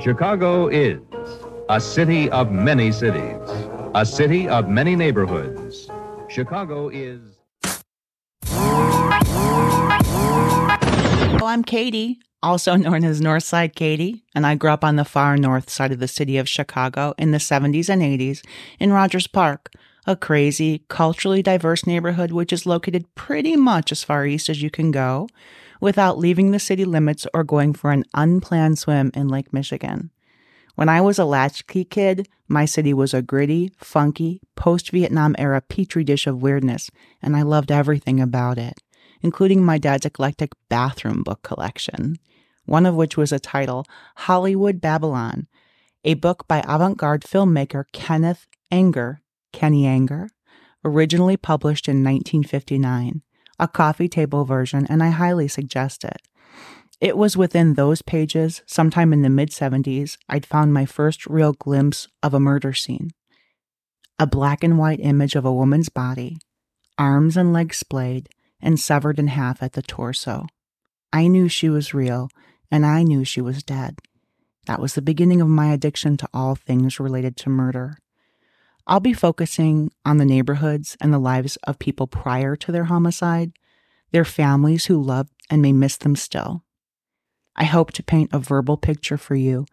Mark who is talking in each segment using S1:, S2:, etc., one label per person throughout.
S1: Chicago is a city of many cities, a city of many neighborhoods. Chicago is.
S2: Well, I'm Katie, also known as Northside Katie, and I grew up on the far north side of the city of Chicago in the 70s and 80s in Rogers Park, a crazy, culturally diverse neighborhood which is located pretty much as far east as you can go without leaving the city limits or going for an unplanned swim in Lake Michigan. When I was a latchkey kid, my city was a gritty, funky, post Vietnam era petri dish of weirdness, and I loved everything about it, including my dad's eclectic bathroom book collection, one of which was a title Hollywood Babylon, a book by avant garde filmmaker Kenneth Anger, Kenny Anger, originally published in 1959, a coffee table version, and I highly suggest it. It was within those pages, sometime in the mid 70s, I'd found my first real glimpse of a murder scene. A black and white image of a woman's body, arms and legs splayed, and severed in half at the torso. I knew she was real, and I knew she was dead. That was the beginning of my addiction to all things related to murder. I'll be focusing on the neighborhoods and the lives of people prior to their homicide, their families who loved and may miss them still. I hope to paint a verbal picture for you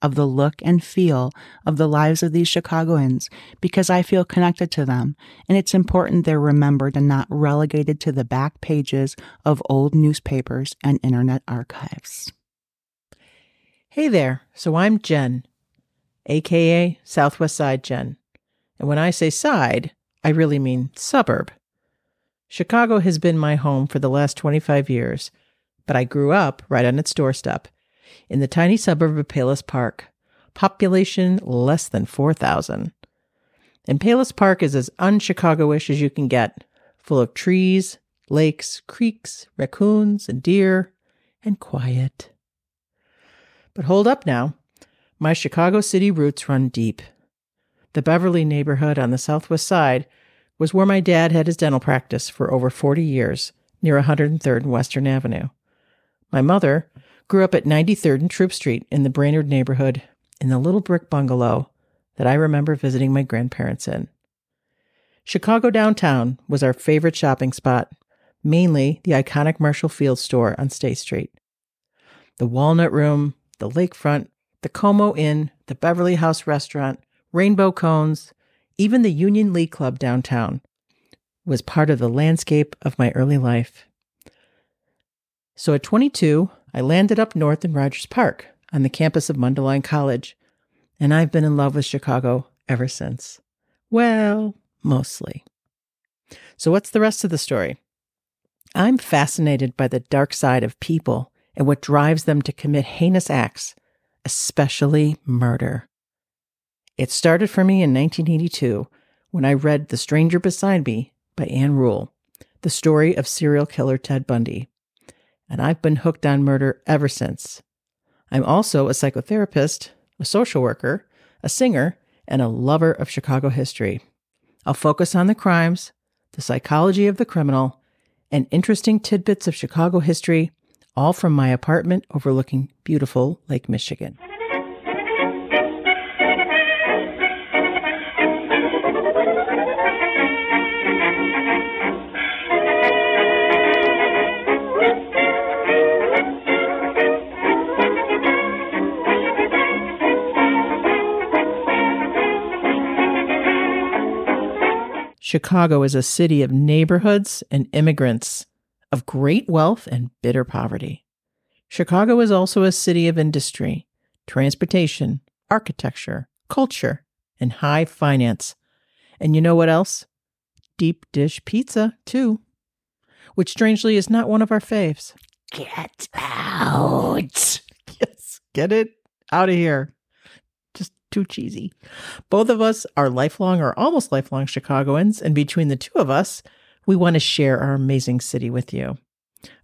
S2: of the look and feel of the lives of these Chicagoans because I feel connected to them, and it's important they're remembered and not relegated to the back pages of old newspapers and internet archives.
S3: Hey there, so I'm Jen, aka Southwest Side Jen. And when I say side, I really mean suburb. Chicago has been my home for the last 25 years, but I grew up right on its doorstep in the tiny suburb of Palos Park, population less than 4,000. And Palos Park is as un Chicagoish as you can get, full of trees, lakes, creeks, raccoons, and deer, and quiet. But hold up now. My Chicago City roots run deep. The Beverly neighborhood on the southwest side was where my dad had his dental practice for over 40 years, near 103rd and Western Avenue. My mother grew up at 93rd and Throop Street in the Brainerd neighborhood in the little brick bungalow that I remember visiting my grandparents in. Chicago downtown was our favorite shopping spot, mainly the iconic Marshall Field store on State Street. The Walnut Room, the Lakefront, the Como Inn, the Beverly House Restaurant, Rainbow Cones, even the Union League Club downtown was part of the landscape of my early life. So at 22, I landed up north in Rogers Park on the campus of Mundelein College, and I've been in love with Chicago ever since. Well, mostly. So, what's the rest of the story? I'm fascinated by the dark side of people and what drives them to commit heinous acts, especially murder. It started for me in 1982 when I read The Stranger Beside Me by Ann Rule, the story of serial killer Ted Bundy. And I've been hooked on murder ever since. I'm also a psychotherapist, a social worker, a singer, and a lover of Chicago history. I'll focus on the crimes, the psychology of the criminal, and interesting tidbits of Chicago history, all from my apartment overlooking beautiful Lake Michigan. Chicago is a city of neighborhoods and immigrants, of great wealth and bitter poverty. Chicago is also a city of industry, transportation, architecture, culture, and high finance. And you know what else? Deep dish pizza, too. Which strangely is not one of our faves.
S2: Get out.
S3: Yes, get it out of here too cheesy. Both of us are lifelong or almost lifelong Chicagoans, and between the two of us, we want to share our amazing city with you.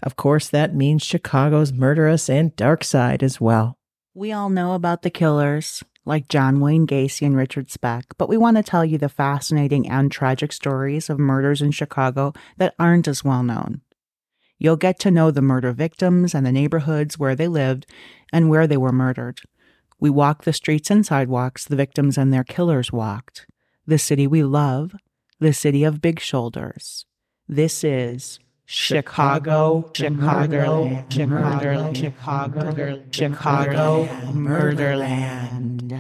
S3: Of course, that means Chicago's murderous and dark side as well.
S2: We all know about the killers, like John Wayne Gacy and Richard Speck, but we want to tell you the fascinating and tragic stories of murders in Chicago that aren't as well known. You'll get to know the murder victims and the neighborhoods where they lived and where they were murdered. We walk the streets and sidewalks the victims and their killers walked. The city we love, the city of big shoulders. This is Chicago, Chicago, Chicago, Chicago, Chicago, Murderland.